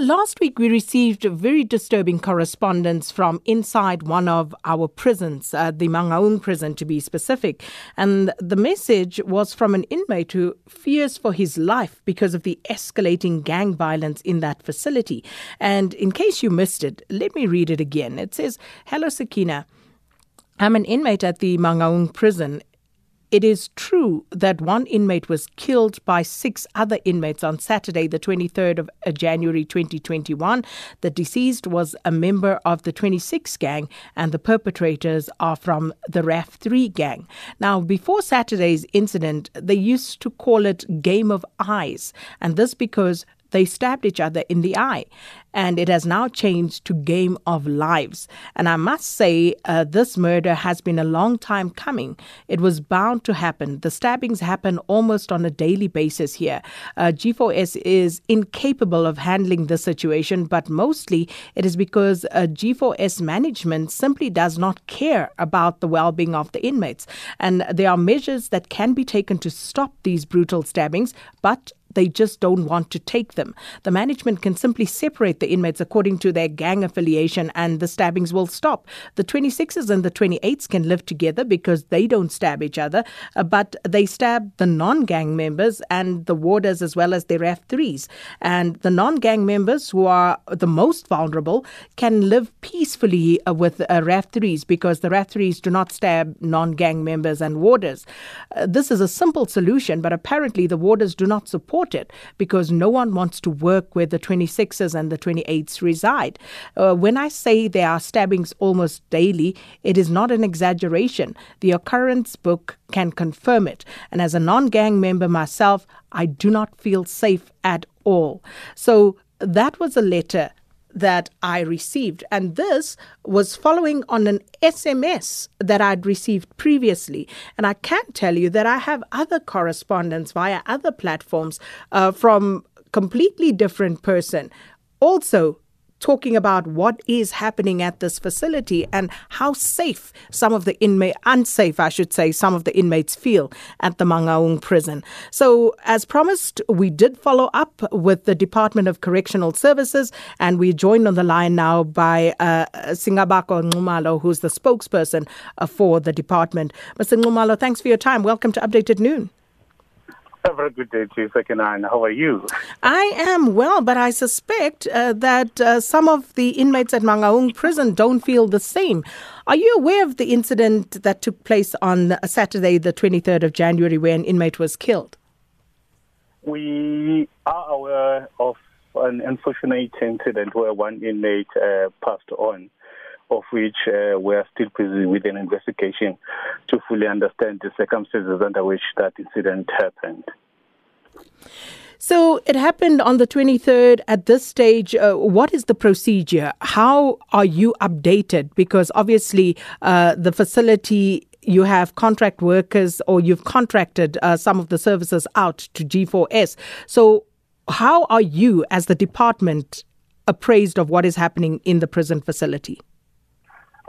last week we received very disturbing correspondence from inside one of our prisons, uh, the Mangaung prison to be specific. And the message was from an inmate who fears for his life because of the escalating gang violence in that facility. And in case you missed it, let me read it again. It says, Hello, Sakina. I'm an inmate at the Mangaung prison it is true that one inmate was killed by six other inmates on Saturday, the 23rd of uh, January 2021. The deceased was a member of the 26 gang, and the perpetrators are from the RAF 3 gang. Now, before Saturday's incident, they used to call it Game of Eyes, and this because they stabbed each other in the eye and it has now changed to Game of Lives. And I must say, uh, this murder has been a long time coming. It was bound to happen. The stabbings happen almost on a daily basis here. Uh, G4S is incapable of handling this situation, but mostly it is because uh, G4S management simply does not care about the well being of the inmates. And there are measures that can be taken to stop these brutal stabbings, but they just don't want to take them. The management can simply separate the inmates according to their gang affiliation, and the stabbings will stop. The 26s and the 28s can live together because they don't stab each other, uh, but they stab the non gang members and the warders as well as their F3s. And the non gang members who are the most vulnerable can live peacefully uh, with uh, RAF3s because the RAF3s do not stab non gang members and warders. Uh, this is a simple solution, but apparently the warders do not support it because no one wants to work where the 26s and the 28s reside. Uh, when I say there are stabbings almost daily, it is not an exaggeration. The occurrence book can confirm it. And as a non gang member myself, I do not feel safe at all. So that was a letter that I received. And this was following on an SMS that I'd received previously. And I can tell you that I have other correspondence via other platforms uh, from completely different person also talking about what is happening at this facility and how safe some of the inmate unsafe I should say some of the inmates feel at the Mangaung prison. So as promised we did follow up with the Department of Correctional Services and we're joined on the line now by uh, Singabakho Nxumalo who's the spokesperson uh, for the department. Mr. Nxumalo thanks for your time. Welcome to Update at Noon. Have a very good day to you, Sekinine. How are you? I am well, but I suspect uh, that uh, some of the inmates at Mangaung prison don't feel the same. Are you aware of the incident that took place on Saturday, the 23rd of January, where an inmate was killed? We are aware of an unfortunate incident where one inmate uh, passed on of which uh, we are still with an investigation to fully understand the circumstances under which that incident happened. So it happened on the 23rd. At this stage, uh, what is the procedure? How are you updated? Because obviously, uh, the facility you have contract workers or you've contracted uh, some of the services out to G4S. So, how are you, as the department, appraised of what is happening in the prison facility?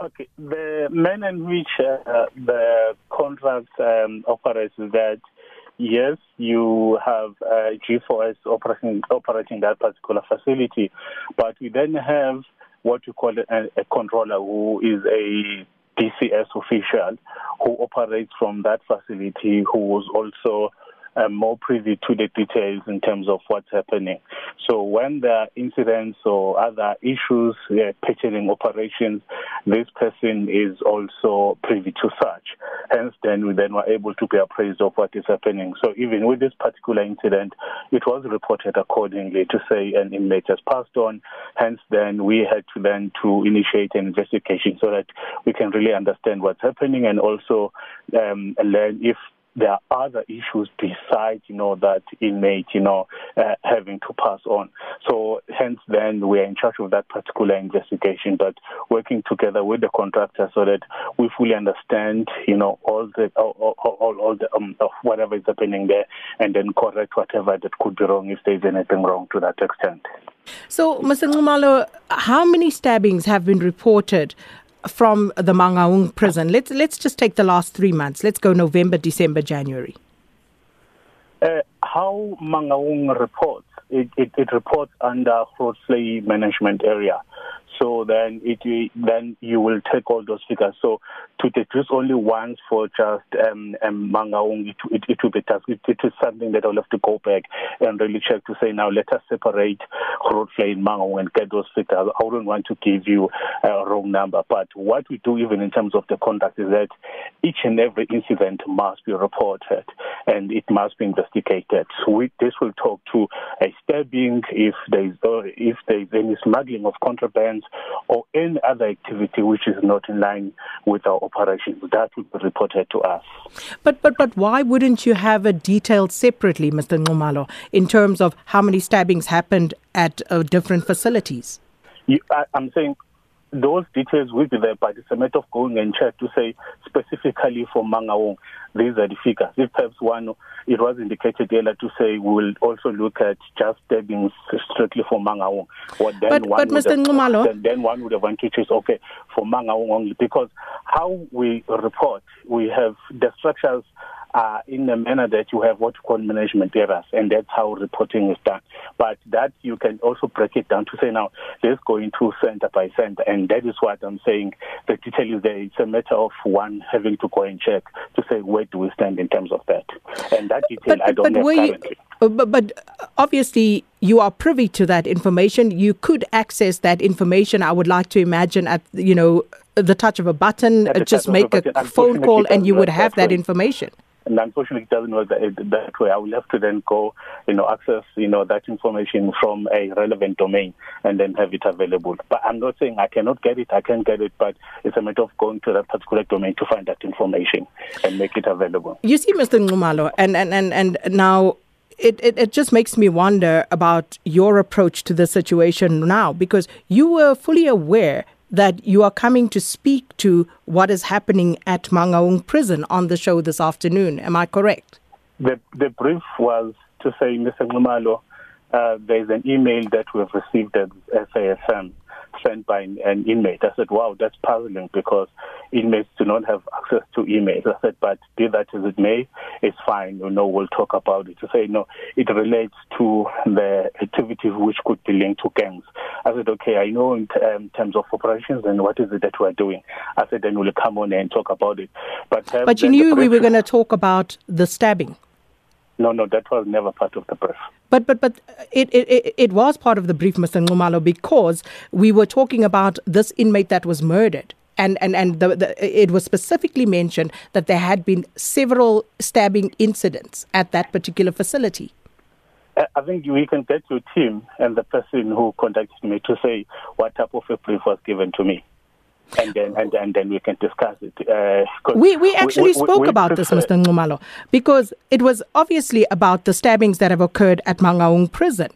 Okay, the manner in which uh, the contract um, operates is that yes, you have uh, G4S operating operating that particular facility, but we then have what you call a, a controller who is a DCS official who operates from that facility, who is also um, more privy to the details in terms of what's happening. So when there are incidents or other issues uh, pertaining operations, this person is also privy to such. Hence, then we then were able to be appraised of what is happening. So even with this particular incident, it was reported accordingly to say an inmate has passed on. Hence, then we had to then to initiate an investigation so that we can really understand what's happening and also um, learn if there are other issues besides, you know, that inmate, you know, uh, having to pass on. So hence then we're in charge of that particular investigation, but working together with the contractor so that we fully understand, you know, all the, all, all, all the, um, whatever is happening there and then correct whatever that could be wrong if there's anything wrong to that extent. So, Mr. Nxumalo, how many stabbings have been reported from the Mangaung prison. Let's let's just take the last three months. Let's go November, December, January. Uh, how Mangaung reports it, it, it reports under Grootvlei management area. So then it then you will take all those figures. So to deduce only once for just um, um Mangaung, it, it, it will be task. It, it is something that I'll have to go back and really check to say now let us separate Grootvlei and Mangaung and get those figures. I wouldn't want to give you a wrong number, but what we do even in terms of the conduct is that each and every incident must be reported and it must be investigated. We, this will talk to a stabbing if there is uh, if there is any smuggling of contrabands or any other activity which is not in line with our operations. That would be reported to us. But but but why wouldn't you have it detailed separately, Mr. Nxumalo, in terms of how many stabbings happened at uh, different facilities? You, I, I'm saying those details will be there, but it's a matter of going and check to say specifically for Mangaung, these are the figures. If perhaps one, it was indicated earlier to say we will also look at just stabbings strictly for Mangaung. What then but, one but Mr. Nxumalo, then, then one would have wanted to choose, okay, for Mangaung only, because how we report, we have the structures uh, in a manner that you have what you call management errors, and that's how reporting is done. But that you can also break it down to say now, let's go into center by center, and that is what I'm saying. The detail is there. It's a matter of one having to go and check to say where do we stand in terms of that, and that detail but, I don't have currently. You, but, but obviously you are privy to that information. You could access that information. I would like to imagine at you know the touch of a button, just make a, a phone call, and you would have that information. And unfortunately, it doesn't work that, that way. I will have to then go, you know, access, you know, that information from a relevant domain and then have it available. But I'm not saying I cannot get it. I can get it, but it's a matter of going to that particular domain to find that information and make it available. You see, Mr. Nxumalo, and, and, and, and now it, it, it just makes me wonder about your approach to the situation now because you were fully aware that you are coming to speak to what is happening at Mangaung prison on the show this afternoon. Am I correct? The, the brief was to say, Mr. Nxumalo, uh, there's an email that we've received at SAfm sent by an inmate. I said, wow, that's puzzling because inmates do not have access to emails. I said, but be that as it may, it's fine. You know, we'll talk about it. To say, no, it relates to the activities which could be linked to gangs. I said, okay, I know in um, terms of operations and what is it that we're doing. I said, then we'll come on and talk about it. But, um, but you knew we were going to talk about the stabbing. No, no, that was never part of the brief. But but but uh, it, it it was part of the brief, Mr. Nxumalo, because we were talking about this inmate that was murdered. And and and the, the, it was specifically mentioned that there had been several stabbing incidents at that particular facility. Uh, I think we can get your team and the person who contacted me to say what type of a brief was given to me and then and, and then we can discuss it. Uh, we we actually we, spoke we, we about prefer. this, Mr. Nxumalo, because it was obviously about the stabbings that have occurred at Mangaung prison.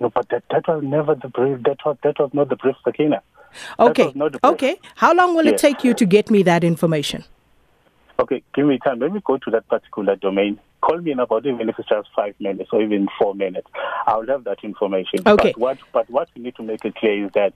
No, but that, that was never the brief. That was that was not the brief, Sakina. Okay. Okay. How long will yes. it take you to get me that information? Okay, give me time. Let me go to that particular domain. Call me in about even if it's just five minutes or even four minutes. I'll have that information. Okay. But what, but what we need to make it clear is that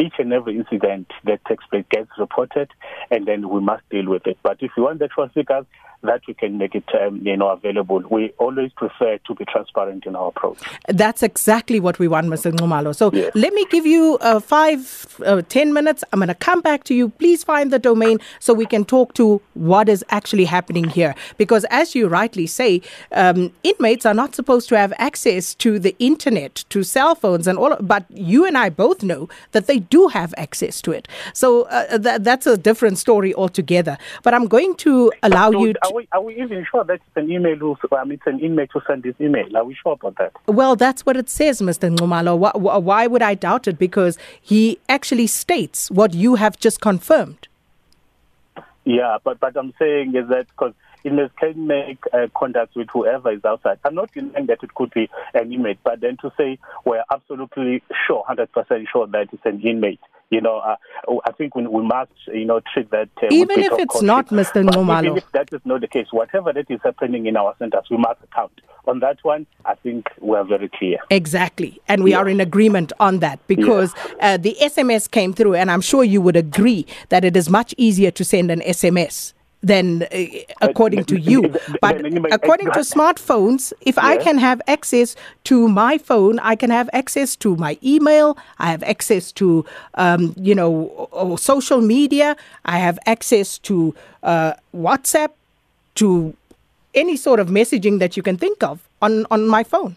each and every incident that takes place gets reported, and then we must deal with it. But if you want the figures, that we can make it um, you know available. We always prefer to be transparent in our approach. That's exactly what we want, Mr. Nxumalo. So yes. let me give you uh, five, uh, ten minutes. I'm going to come back to you. Please find the domain so we can talk to what is actually happening here. Because as you rightly say, um, inmates are not supposed to have access to the internet, to cell phones, and all. But you and I both know that they do have access to it. So uh, th- that's a different story altogether. But I'm going to allow you. To- we, are we even sure that it's an email who, mean, it's an inmate who sent this email? Are we sure about that? Well, that's what it says, Mr. Nxumalo. Why, why would I doubt it? Because he actually states what you have just confirmed. Yeah, but, but I'm saying is that because inmates can make uh, contact with whoever is outside. I'm not denying that it could be an inmate, but then to say we're absolutely sure, 100% sure that it's an inmate, you know, uh, I think we, we must, you know, treat that. Uh, even if it's not, Mr. Nxumalo. Even if that is not the case, whatever that is happening in our centers, we must account. On that one, I think we are very clear. Exactly. And we are in agreement on that because uh, the SMS came through, and I'm sure you would agree that it is much easier to send an SMS then uh, according to you. But according to smartphones, if I can have access to my phone, I can have access to my email, I have access to, um, you know, social media, I have access to uh, WhatsApp, to any sort of messaging that you can think of on, on my phone.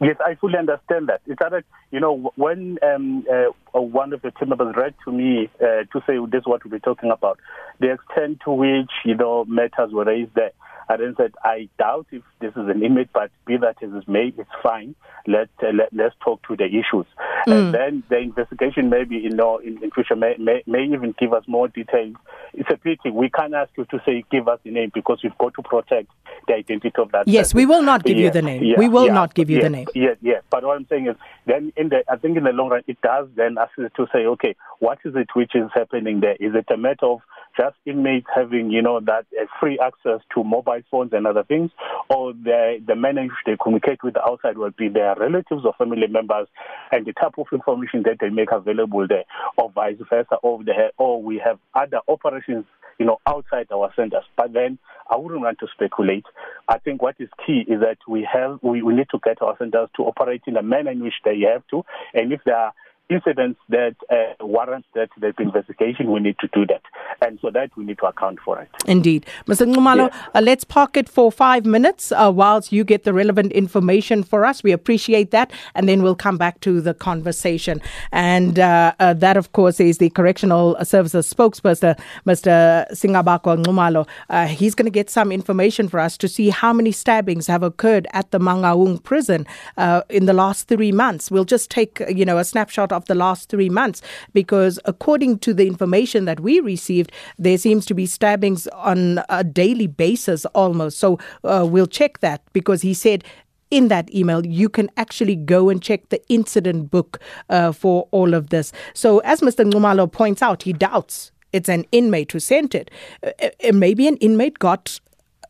Yes, I fully understand that. It's that, you know, when um, uh, one of the team members read to me uh, to say this is what we'll be talking about, the extent to which, you know, matters were raised there, I then said, I doubt if this is an image, but be that as it may, it's fine. Let, uh, let, let's talk to the issues. Mm. And then the investigation maybe, you know, in, in future may, may, may even give us more details. It's a pity. We can't ask you to say, give us the name because we've got to protect the identity of that Yes, person. we will not give yeah, you the name. Yeah, we will yeah, not give you the name. Yes, yes. But what I'm saying is, then in the, I think in the long run, it does then ask us to say, okay, what is it which is happening there? Is it a matter of just inmates having, you know, that uh, free access to mobile phones and other things, or the the manner in which they communicate with the outside will be their relatives or family members, and the type of information that they make available there, or vice versa, or the or we have other operations, you know, outside our centers. But then I wouldn't want to speculate. I think what is key is that we have we, we need to get our centers to operate in the manner in which they have to, and if there are incidents that uh, warrant that there's investigation, we need to do that. And so that we need to account for it. Indeed. Mr. Nxumalo, yeah. uh, let's park it for five minutes uh, whilst you get the relevant information for us. We appreciate that. And then we'll come back to the conversation. And uh, uh that, of course, is the Correctional Services spokesperson, Mr. Singabakho Nxumalo. Uh, he's going to get some information for us to see how many stabbings have occurred at the Mangaung prison uh, in the last three months. We'll just take, you know, a snapshot of the last three months because according to the information that we received, there seems to be stabbings on a daily basis almost. So uh, we'll check that because he said in that email, you can actually go and check the incident book uh, for all of this. So, as Mr. Nxumalo points out, he doubts it's an inmate who sent it. Uh, uh maybe an inmate got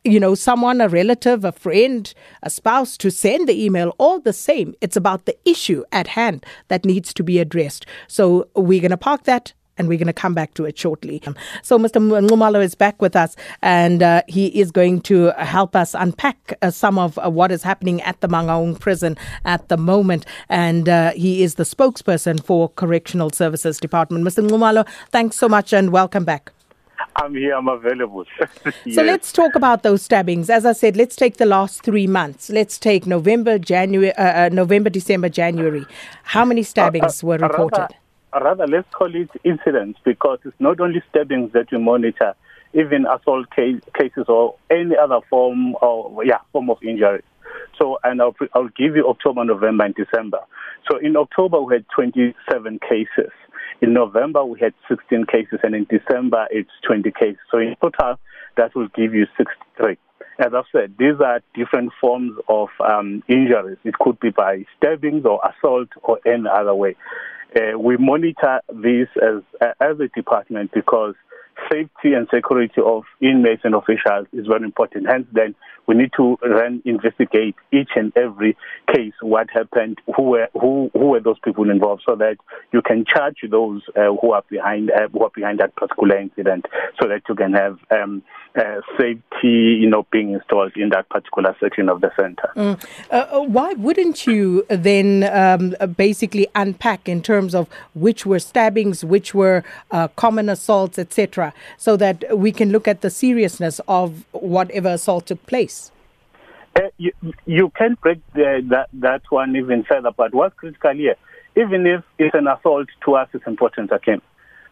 you know, someone, a relative, a friend, a spouse to send the email, all the same. It's about the issue at hand that needs to be addressed. So we're going to park that and we're going to come back to it shortly. So, Mr. Nxumalo is back with us, and uh, he is going to help us unpack uh, some of uh, what is happening at the Mangaung prison at the moment. And uh, he is the spokesperson for Correctional Services Department. Mr. Nxumalo, thanks so much and welcome back. I'm here, I'm available. yes. So let's talk about those stabbings. As I said, let's take the last three months. Let's take November, January, uh, uh, November, December, January. How many stabbings uh, uh were reported? Rather, rather, let's call it incidents because it's not only stabbings that we monitor, even assault case, cases or any other form of yeah form of injury. So, and I'll, I'll give you October, November, and December. So in October we had 27 cases. In November, we had 16 cases, and in December, it's 20 cases. So in total, that will give you 63. As I've said, these are different forms of um, injuries. It could be by stabbings or assault or any other way. Uh, we monitor this as as a department because safety and security of inmates and officials is very important. Hence, then we need to then investigate each and every case, what happened, who were who who were those people involved, so that you can charge those uh, who are behind uh, who are behind that particular incident, so that you can have um, uh, safety, you know, being installed in that particular section of the center. Mm. Uh, uh, why wouldn't you then um, basically unpack in terms of which were stabbings, which were uh, common assaults, etc., so that we can look at the seriousness of whatever assault took place? You, you can break the, that, that one even further, but what's critical here, even if it's an assault to us, it's important again.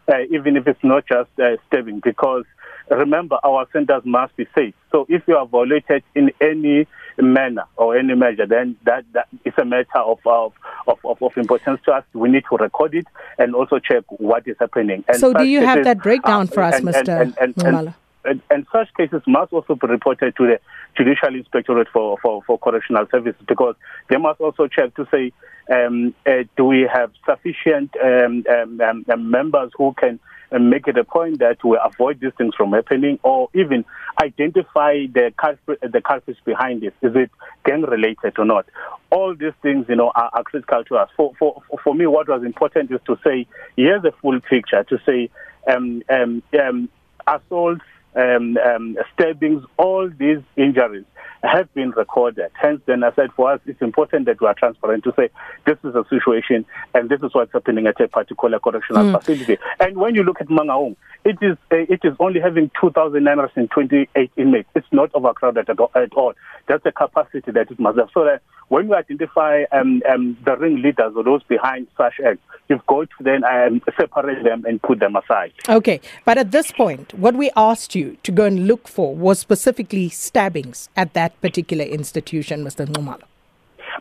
Uh, even if it's not just uh, stabbing, because remember our centers must be safe. So if you are violated in any manner or any measure, then that, that is a matter of, of, of, of importance to us. We need to record it and also check what is happening. And so do you have that breakdown uh, for us, and, Mr. And, and, and, and, and such cases must also be reported to the Judicial Inspectorate for, for, for Correctional Services because they must also check to say, um, uh, do we have sufficient um, um, um, um members who can uh, make it a point that we avoid these things from happening or even identify the culprit, the culprits behind it. Is it gang related or not? All these things, you know, are, are critical to us. For, for, for me, what was important is to say, here's a full picture, to say, um, um, um, assaults um, um, stabbings, all these injuries have been recorded. Hence, then I said for us, it's important that we are transparent to say this is a situation and this is what's happening at a particular correctional mm. facility. And when you look at Mangaung, it is uh, it is only having 2,928 inmates. It's not overcrowded at all, at all. That's the capacity that it must have. So that when you identify um, um, the ringleaders or those behind such acts, you've got to then um, separate them and put them aside. Okay, but at this point, what we asked you to go and look for was specifically stabbings at that particular institution, Mr. Nxumalo.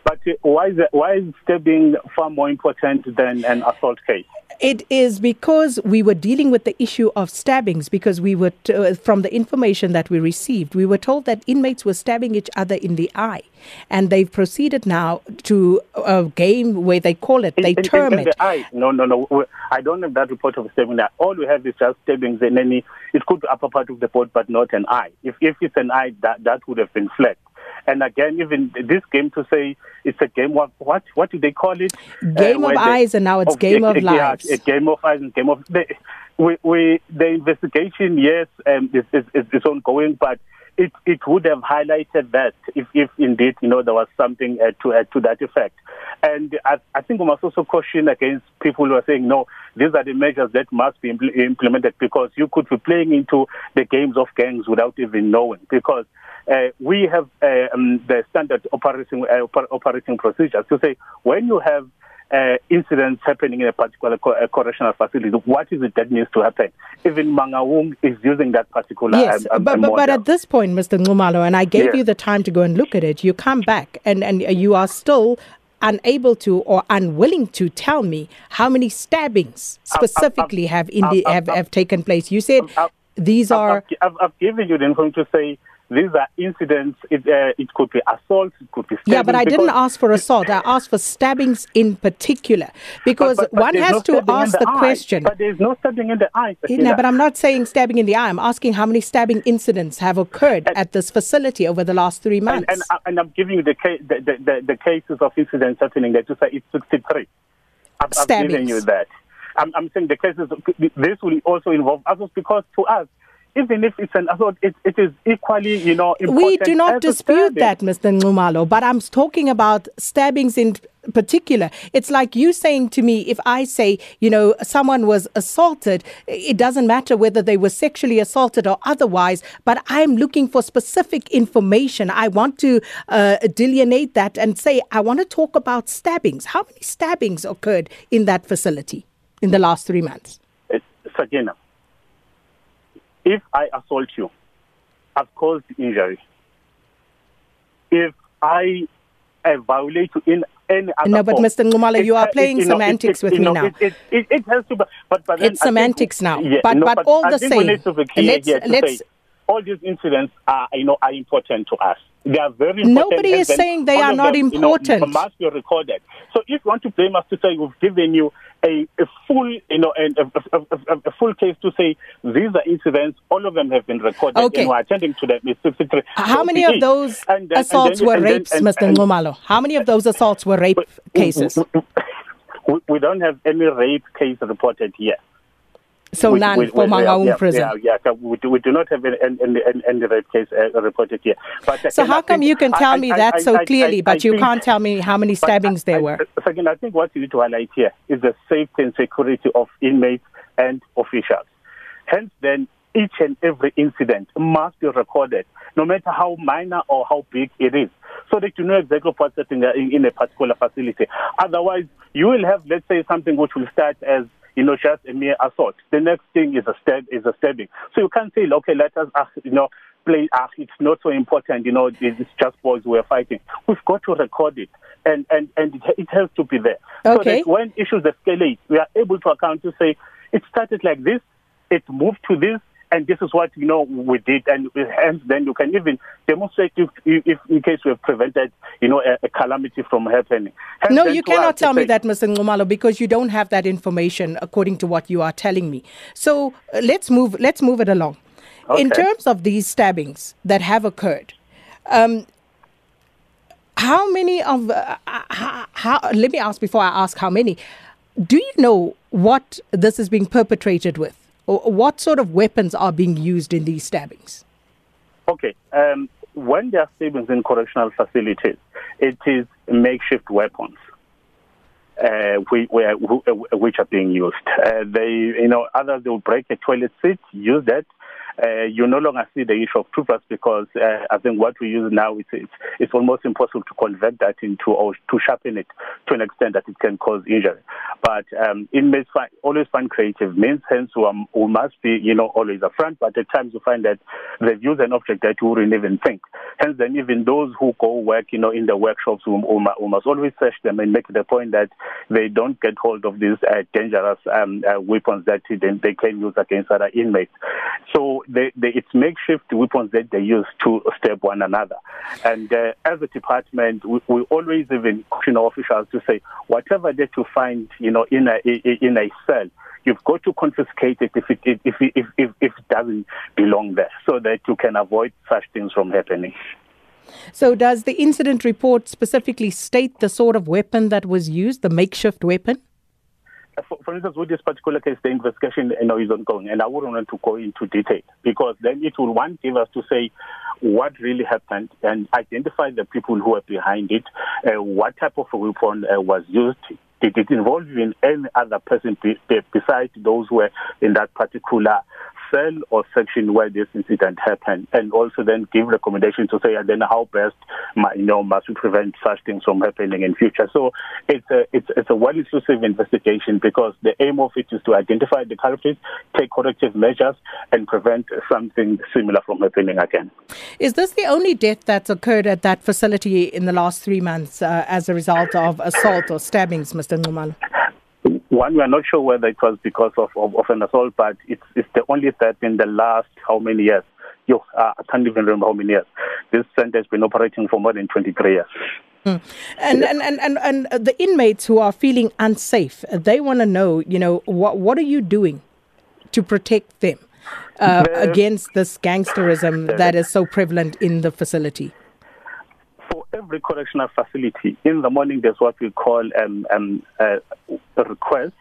But why is, why is stabbing far more important than an assault case? It is because we were dealing with the issue of stabbings because we were t- uh, from the information that we received we were told that inmates were stabbing each other in the eye. And they've proceeded now to a game where they call it they in, term in, in it. the eye. no no no. I don't have that report of stabbing. All we have is just stabbings in any it could be upper part of the body but not an eye. If if it's an eye that that would have been flagged and again, even this game to say it's a game of what? What do they call it? Game uh, of eyes, and now it's of, game of lives. Yeah, a game of eyes and game of. The, we, we, the investigation, yes, um, is, is, is ongoing, but it, it would have highlighted that if, if indeed you know there was something uh, to uh, to that effect. And I, I think we must also caution against people who are saying no, these are the measures that must be impl- implemented because you could be playing into the games of gangs without even knowing. Because uh, we have uh, um, the standard operating uh, operating procedures to say when you have uh, incidents happening in a particular co- uh, correctional facility, what is it that needs to happen? Even Mangaung is using that particular Yes, um, but, but, but at this point, Mr. Nxumalo, and I gave yes. you the time to go and look at it, you come back and, and you are still unable to or unwilling to tell me how many stabbings specifically have, indi- have, have taken place. You said these are. I've, I've given you the information to say these are incidents. It, uh, it could be assault. It could be yeah, but I didn't ask for assault. I asked for stabbings in particular because but, but, but one has no to ask the, the question. But there's no stabbing in the eye. No, but I'm not saying stabbing in the eye. I'm asking how many stabbing incidents have occurred and, at this facility over the last three months. And, and, and I'm giving you the, the, the, the, cases of incidents happening there to say it's 63. I'm, I'm giving you that. I'm, I'm saying the cases. This will also involve others because to us even if it's an assault, it, it is equally, you know, important. We do not dispute that, Mr. Nxumalo, but I'm talking about stabbings in particular. It's like you saying to me, if I say, you know, someone was assaulted, it doesn't matter whether they were sexually assaulted or otherwise, but I'm looking for specific information. I want to uh, delineate that and say, I want to talk about stabbings. How many stabbings occurred in that facility in the last three months? Sakina, if I assault you, I've caused injury. If I, I violate you in any other No, but form, Mr. Nxumalo, you are playing it, semantics it, with me now. It, it, it, has to, be, but, but it's semantics think, now. Yeah, but, no, but, but all I the same, to be clear let's, let's, say all these incidents are, you know, are important to us. They are very important. Nobody is saying they are not them, important. You know, must be recorded. So if you want to blame us to say we've given you a, a full, you know, a, a, a, full case to say these are incidents, all of them have been recorded, okay. and we're attending to them. It's 63. How many of those and assaults then, were rapes, then, Mr. Nxumalo? How many of those assaults were rape cases? We, we don't have any rape case reported here. So we, none we, yeah, prison. Yeah, yeah. We do, we do not have any, any, any rape case uh, reported here. But so how come you can tell I, me I, that I, so clearly, but you think, can't tell me how many stabbings there were? Second, I think what you need to highlight here is the safety and security of inmates and officials. Hence, then each and every incident must be recorded, no matter how minor or how big it is, so that you know exactly what's happening in, in a particular facility. Otherwise, you will have, let's say, something which will start as you know, just a mere assault. The next thing is a stab, is a stabbing. So you can't say, okay, let us, uh, you know, play. Uh, it's not so important. You know, it's just boys who are fighting. We've got to record it, and and and it, it has to be there. Okay. So that when issues escalate, we are able to account to say it started like this, it moved to this, and this is what you know we did, and hence then you can even demonstrate if, if in case we have prevented you know a, a calamity from happening. Hence no, you cannot tell me that, Mr. Nxumalo, because you don't have that information according to what you are telling me. So uh, let's move. Let's move it along. Okay. In terms of these stabbings that have occurred. Um, how many of uh, how, how, let me ask before I ask how many do you know what this is being perpetrated with What sort of weapons are being used in these stabbings? Okay. Um, when there are stabbings in correctional facilities, it is makeshift weapons. Uh, which, which are being used. Uh, they, you know, others they will break a toilet seat, use that uh, you no longer see the issue of toothbrush because uh, I think what we use now is it's, it's almost impossible to convert that into or to sharpen it to an extent that it can cause injury. But um, inmates find, always find creative means, hence we, um, we must be, you know, always upfront. But at times you find that they've used an object that you wouldn't even think. Hence, then even those who go work, you know, in the workshops, we must always search them and make the point that they don't get hold of these uh, dangerous um, uh, weapons that they, they can use against other inmates. So it's makeshift weapons that they use to stab one another. And uh, as a department, we, we always even caution our officials to say, whatever that you find, you know, in a in a cell, you've got to confiscate it if it if if if, if it doesn't belong there, so that you can avoid such things from happening. So, does the incident report specifically state the sort of weapon that was used, the makeshift weapon? For, for, instance, with this particular case, the investigation you know, is ongoing, and I wouldn't want to go into detail because then it will one give us to say what really happened and identify the people who are behind it, uh, what type of weapon uh, was used. Did it involve even any other person besides those who were in that particular cell or section where this incident happened, and also then give recommendations to say, and then how best, you know, must we prevent such things from happening in future. So it's a it's it's a well-inclusive investigation because the aim of it is to identify the culprits, take corrective measures, and prevent something similar from happening again. Is this the only death that's occurred at that facility in the last three months uh, as a result of assault or stabbings, Mr. Nxumalo? One, we are not sure whether it was because of, of, of an assault, but it's, it's the only threat in the last how many years? Yo, uh, I can't even remember how many years. This center has been operating for more than 23 years. Mm. And, and, and, and, and the inmates who are feeling unsafe, they want to know, you know, what, what are you doing to protect them uh, against this gangsterism that is so prevalent in the facility? Every correctional facility, in the morning there's what we call um, um, uh, requests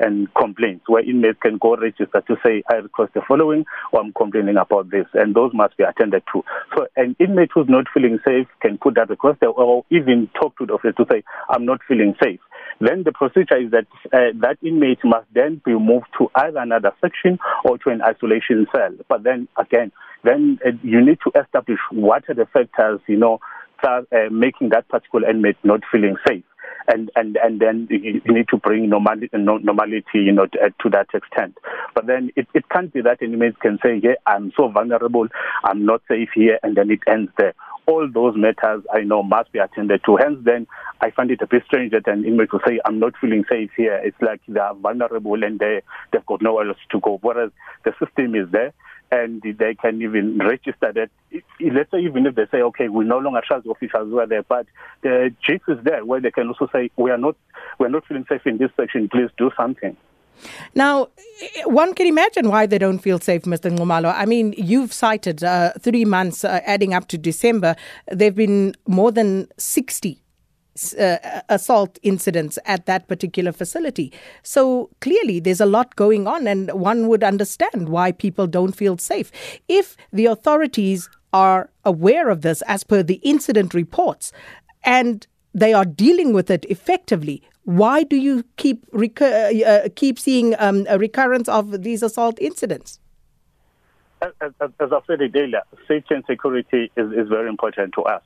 and complaints where inmates can go register to say, I request the following or I'm complaining about this. And those must be attended to. So an inmate who's not feeling safe can put that request or even talk to the officer to say, I'm not feeling safe. Then the procedure is that uh, that inmate must then be moved to either another section or to an isolation cell. But then again, then uh, you need to establish what are the factors, you know, start uh, making that particular inmate not feeling safe. And, and, and then you need to bring normality, normality you know, to, uh, to that extent. But then it, it can't be that inmates can say, yeah, I'm so vulnerable, I'm not safe here, and then it ends there. All those matters I know must be attended to. Hence, then I find it a bit strange that an inmate will say, I'm not feeling safe here. It's like they are vulnerable and they, they've got nowhere else to go. Whereas the system is there and they can even register that. Let's say even if they say, okay, we no longer trust officials who are there, but the chief is there where they can also say, we are not, we are not feeling safe in this section. Please do something. Now, one can imagine why they don't feel safe, Mr. Nxumalo. I mean, you've cited uh, three months uh, adding up to December. There have been more than 60 uh, assault incidents at that particular facility. So clearly, there's a lot going on, and one would understand why people don't feel safe. If the authorities are aware of this as per the incident reports and they are dealing with it effectively, why do you keep recur- uh, uh keep seeing um, a recurrence of these assault incidents? As, as, as I said earlier, safety and security is, is very important to us.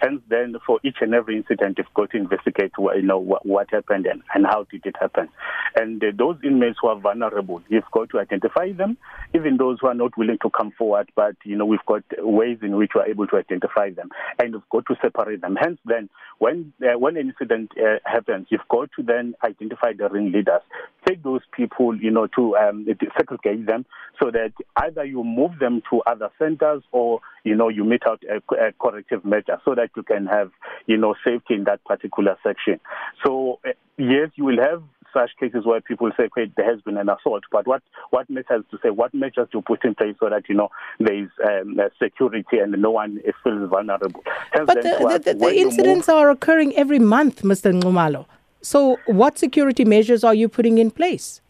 Hence, then for each and every incident, you've got to investigate what, you know, what, what happened and, and how did it happen. And uh, those inmates who are vulnerable, you've got to identify them, even those who are not willing to come forward. But, you know, we've got ways in which we're able to identify them. And we've got to separate them. Hence, then, when, uh, when an incident uh, happens, you've got to then identify the ringleaders. Take those people, you know, to um, segregate them so that either you move them to other centers or, you know, you mete out a, a corrective measure so that that you can have, you know, safety in that particular section. So uh, yes, you will have such cases where people say, okay, there has been an assault, but what, what measures to say, what measures to put in place so that, you know, there is um, security and no one feels vulnerable. Hence but the, the, the, the incidents move, are occurring every month, Mr. Nxumalo. So what security measures are you putting in place?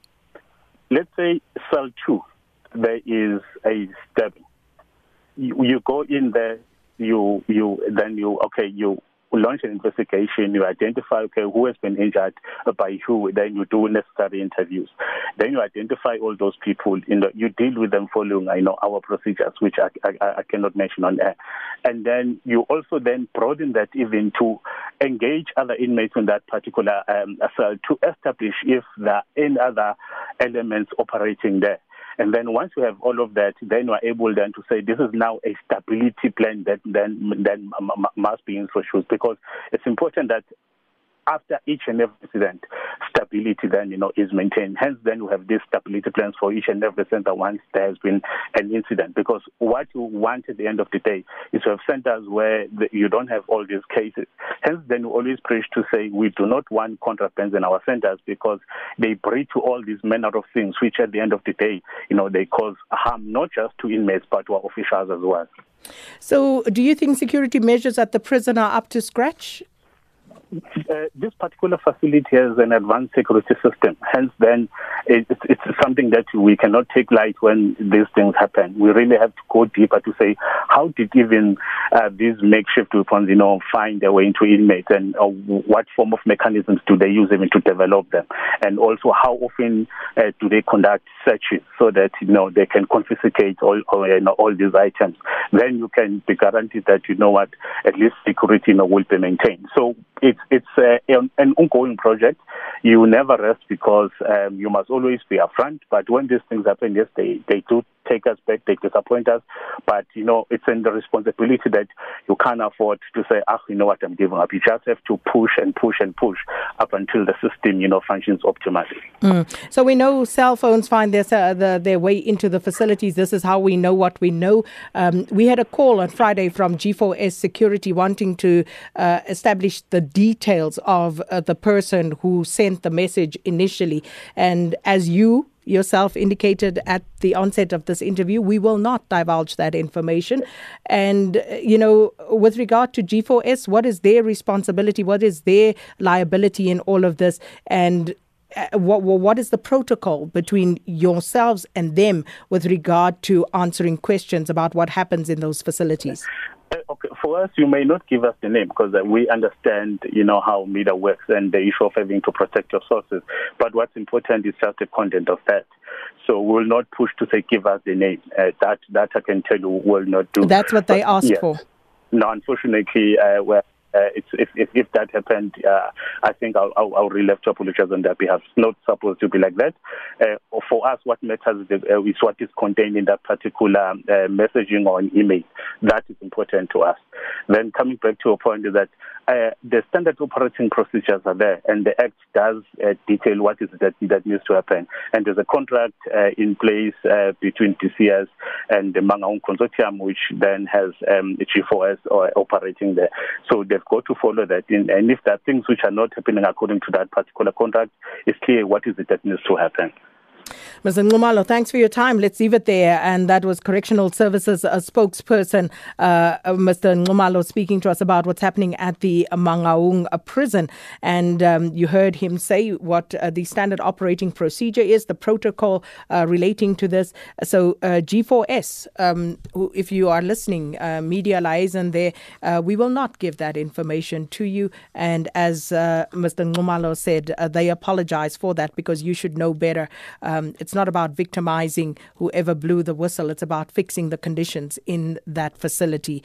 let's say cell two, there is a stabbing. You, you go in there, you you then you okay you launch an investigation, you identify okay who has been injured by who, then you do necessary interviews. Then you identify all those people, you know, you deal with them following I know our procedures, which I, I, I cannot mention on air. And then you also then broaden that even to engage other inmates in that particular um, cell to establish if there are any other elements operating there. And then once we have all of that, then we're able then to say this is now a stability plan that then then must be introduced because it's important that after each and every incident, stability then, you know, is maintained. Hence, then we have these stability plans for each and every center once there has been an incident. Because what you want at the end of the day is to have centers where the, you don't have all these cases. Hence, then we always preach to say we do not want contrabands in our centers because they breed to all these manner of things, which at the end of the day, you know, they cause harm not just to inmates but to our officials as well. So, do you think security measures at the prison are up to scratch? Uh, this particular facility has an advanced security system. Hence, then it's, it's something that we cannot take light when these things happen. We really have to go deeper to say how did even uh, these makeshift weapons, you know, find their way into inmates, and uh, what form of mechanisms do they use even to develop them, and also how often uh, do they conduct searches so that you know they can confiscate all all, you know, all these items. Then you can be guaranteed that you know what at least security you know, will be maintained. So it's it's uh, an ongoing project. You never rest because um, you must always be upfront. But when these things happen, yes, they they do take us back, they disappoint us. But you know, it's in the responsibility that you can't afford to say, ah, you know what, I'm giving up. You just have to push and push and push up until the system, you know, functions optimally. Mm. So we know cell phones find their uh, the, their way into the facilities. This is how we know what we know. Um, we had a call on Friday from G4S Security wanting to uh, establish the details of uh, the person who sent the message initially, and as you yourself indicated at the onset of this interview, we will not divulge that information. And, you know, with regard to G4S, what is their responsibility? What is their liability in all of this? And uh, what, what is the protocol between yourselves and them with regard to answering questions about what happens in those facilities? Uh, okay, for us, you may not give us the name because uh, we understand, you know, how media works and the issue of having to protect your sources. But what's important is just the content of that. So we'll not push to say give us the name. Uh, that that I can tell you will not do. That's what they asked yes. for. No, unfortunately, uh, well, uh, if, if, if that happened, uh, I think I'll, I'll, I'll really have to apologize on their behalf. It's not supposed to be like that. Uh, for us, what matters is, uh, is what is contained in that particular uh, messaging or an email. That is important to us. Then coming back to a point that uh, the standard operating procedures are there, and the Act does uh, detail what is that that needs to happen. And there's a contract uh, in place uh, between DCS and the Mangaung Consortium, which then has um, G4S uh, operating there. So they've got to follow that. In, and if there are things which are not happening according to that particular contract, it's clear what is it that needs to happen. Mr. Nxumalo, thanks for your time. Let's leave it there. And that was Correctional Services uh, spokesperson, uh, Mr. Nxumalo, speaking to us about what's happening at the Mangaung uh, prison. And um, you heard him say what uh, the standard operating procedure is, the protocol uh, relating to this. So, uh, G4S, um, if you are listening, media liaison there, we will not give that information to you. And as Mr. Nxumalo said, they apologize for that because you should know better. Um, it's not about victimizing whoever blew the whistle, it's about fixing the conditions in that facility.